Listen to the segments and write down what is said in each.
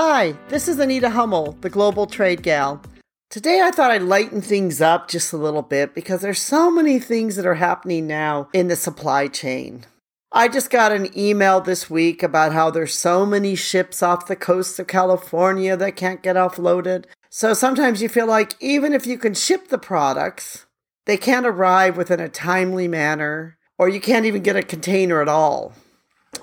Hi, this is Anita Hummel, the Global Trade Gal. Today I thought I'd lighten things up just a little bit because there's so many things that are happening now in the supply chain. I just got an email this week about how there's so many ships off the coast of California that can't get offloaded. So sometimes you feel like even if you can ship the products, they can't arrive within a timely manner, or you can't even get a container at all.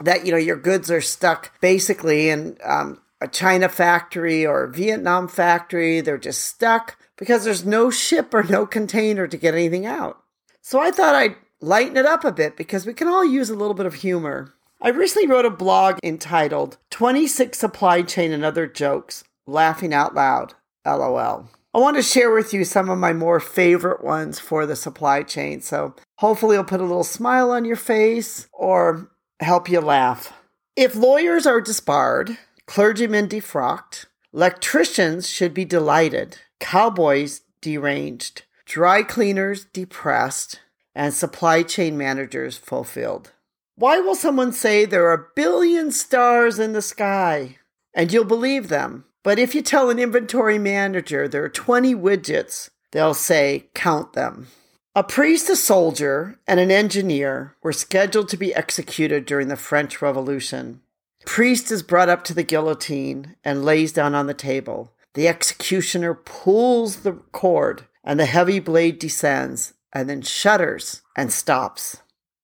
That, you know, your goods are stuck basically in um, a China factory or a Vietnam factory. They're just stuck because there's no ship or no container to get anything out. So I thought I'd lighten it up a bit because we can all use a little bit of humor. I recently wrote a blog entitled 26 Supply Chain and Other Jokes, Laughing Out Loud, LOL. I want to share with you some of my more favorite ones for the supply chain. So hopefully it'll put a little smile on your face or help you laugh. If lawyers are disbarred, clergymen defrocked, electricians should be delighted, cowboys deranged, dry cleaners depressed, and supply chain managers fulfilled. Why will someone say there are a billion stars in the sky? And you'll believe them. But if you tell an inventory manager there are 20 widgets, they'll say, count them. A priest, a soldier, and an engineer were scheduled to be executed during the French Revolution. Priest is brought up to the guillotine and lays down on the table. The executioner pulls the cord, and the heavy blade descends and then shudders and stops.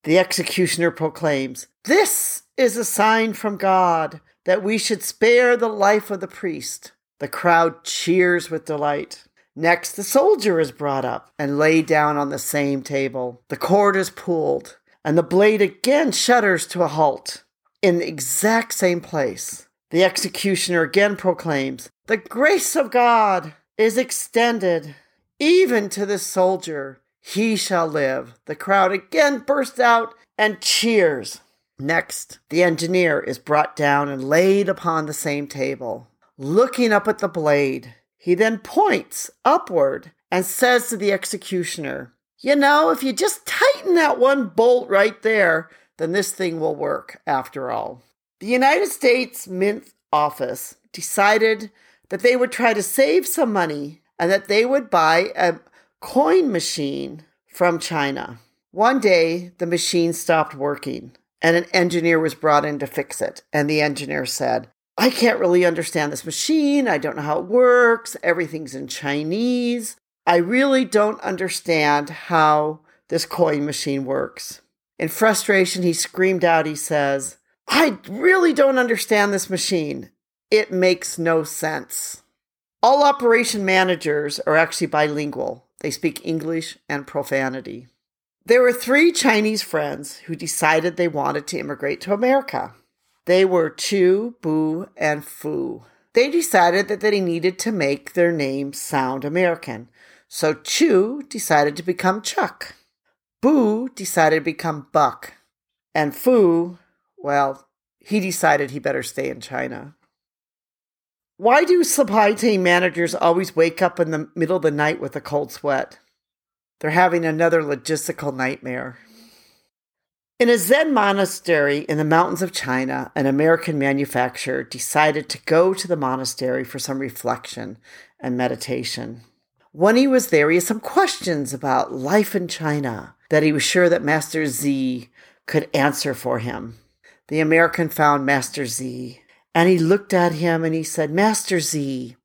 The executioner proclaims, This is a sign from God that we should spare the life of the priest. The crowd cheers with delight. Next, the soldier is brought up and laid down on the same table. The cord is pulled, and the blade again shudders to a halt in the exact same place. The executioner again proclaims, The grace of God is extended even to this soldier. He shall live. The crowd again bursts out and cheers. Next, the engineer is brought down and laid upon the same table. Looking up at the blade, he then points upward and says to the executioner, You know, if you just tighten that one bolt right there, then this thing will work after all. The United States Mint Office decided that they would try to save some money and that they would buy a coin machine from China. One day, the machine stopped working and an engineer was brought in to fix it. And the engineer said, I can't really understand this machine. I don't know how it works. Everything's in Chinese. I really don't understand how this coin machine works. In frustration, he screamed out, he says, I really don't understand this machine. It makes no sense. All operation managers are actually bilingual. They speak English and profanity. There were three Chinese friends who decided they wanted to immigrate to America. They were Chu, Bu, and Fu. They decided that they needed to make their names sound American. So Chu decided to become Chuck. Bu decided to become Buck. And Fu, well, he decided he better stay in China. Why do supply chain managers always wake up in the middle of the night with a cold sweat? They're having another logistical nightmare. In a Zen monastery in the mountains of China, an American manufacturer decided to go to the monastery for some reflection and meditation. When he was there, he had some questions about life in China that he was sure that Master Z could answer for him. The American found Master Z and he looked at him and he said, Master Z,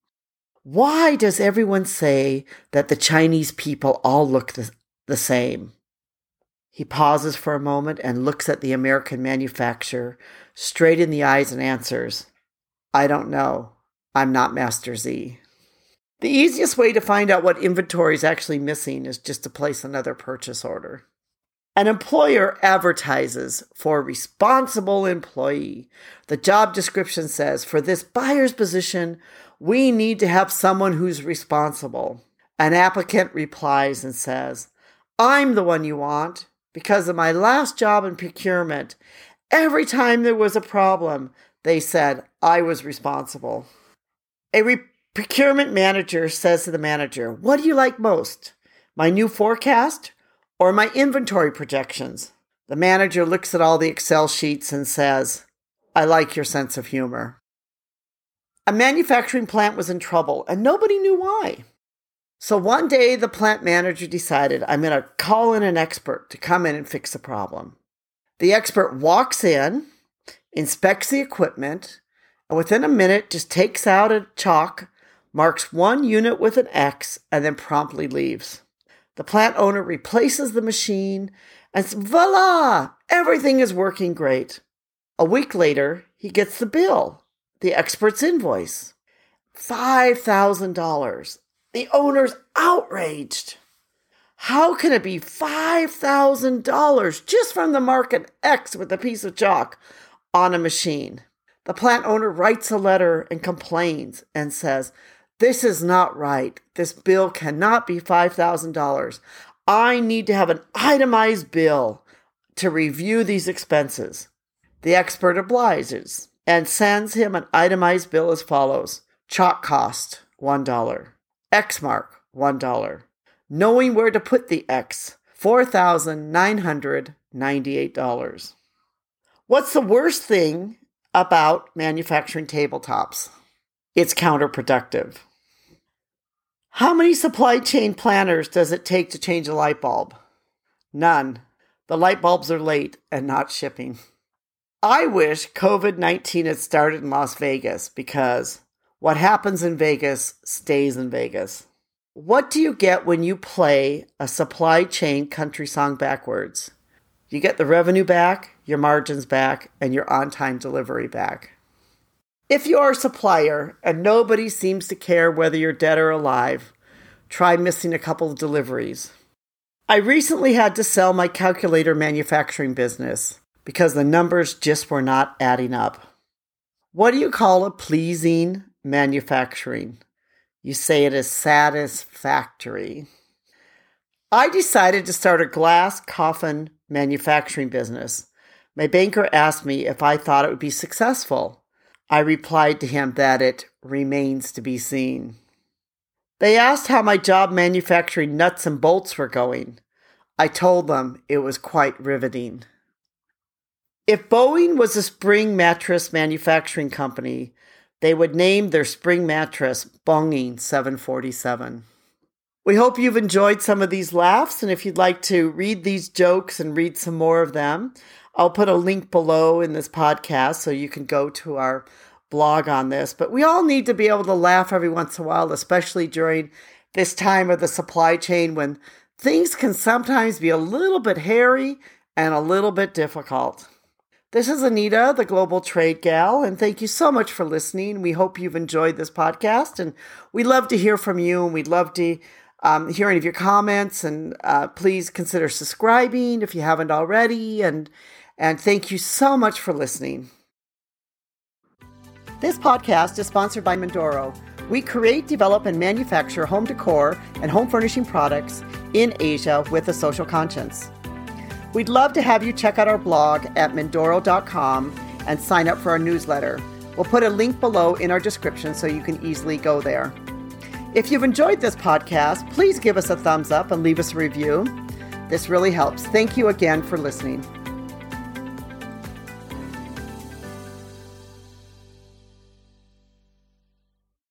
why does everyone say that the Chinese people all look the, the same? He pauses for a moment and looks at the American manufacturer straight in the eyes and answers, I don't know. I'm not Master Z. The easiest way to find out what inventory is actually missing is just to place another purchase order. An employer advertises for a responsible employee. The job description says for this buyer's position, we need to have someone who's responsible. An applicant replies and says, I'm the one you want because of my last job in procurement. Every time there was a problem, they said I was responsible. A re- Procurement manager says to the manager, What do you like most? My new forecast or my inventory projections? The manager looks at all the Excel sheets and says, I like your sense of humor. A manufacturing plant was in trouble and nobody knew why. So one day, the plant manager decided, I'm going to call in an expert to come in and fix the problem. The expert walks in, inspects the equipment, and within a minute just takes out a chalk, marks one unit with an X, and then promptly leaves. The plant owner replaces the machine, and voila! Everything is working great. A week later, he gets the bill, the expert's invoice $5,000. The owner's outraged. How can it be $5,000 just from the market X with a piece of chalk on a machine? The plant owner writes a letter and complains and says, This is not right. This bill cannot be $5,000. I need to have an itemized bill to review these expenses. The expert obliges and sends him an itemized bill as follows Chalk cost, $1. X mark, $1. Knowing where to put the X, $4,998. What's the worst thing about manufacturing tabletops? It's counterproductive. How many supply chain planners does it take to change a light bulb? None. The light bulbs are late and not shipping. I wish COVID 19 had started in Las Vegas because what happens in Vegas stays in Vegas. What do you get when you play a supply chain country song backwards? You get the revenue back, your margins back, and your on time delivery back. If you're a supplier and nobody seems to care whether you're dead or alive, try missing a couple of deliveries. I recently had to sell my calculator manufacturing business because the numbers just were not adding up. What do you call a pleasing manufacturing. You say it is satisfactory. I decided to start a glass coffin manufacturing business. My banker asked me if I thought it would be successful. I replied to him that it remains to be seen. They asked how my job manufacturing nuts and bolts were going. I told them it was quite riveting. If Boeing was a spring mattress manufacturing company, they would name their spring mattress Bonging 747. We hope you've enjoyed some of these laughs, and if you'd like to read these jokes and read some more of them, I'll put a link below in this podcast so you can go to our blog on this. But we all need to be able to laugh every once in a while, especially during this time of the supply chain when things can sometimes be a little bit hairy and a little bit difficult. This is Anita, the Global Trade Gal, and thank you so much for listening. We hope you've enjoyed this podcast, and we love to hear from you, and we'd love to um, hear any of your comments. And uh, please consider subscribing if you haven't already. And and thank you so much for listening. This podcast is sponsored by Mindoro. We create, develop, and manufacture home decor and home furnishing products in Asia with a social conscience. We'd love to have you check out our blog at Mindoro.com and sign up for our newsletter. We'll put a link below in our description so you can easily go there. If you've enjoyed this podcast, please give us a thumbs up and leave us a review. This really helps. Thank you again for listening.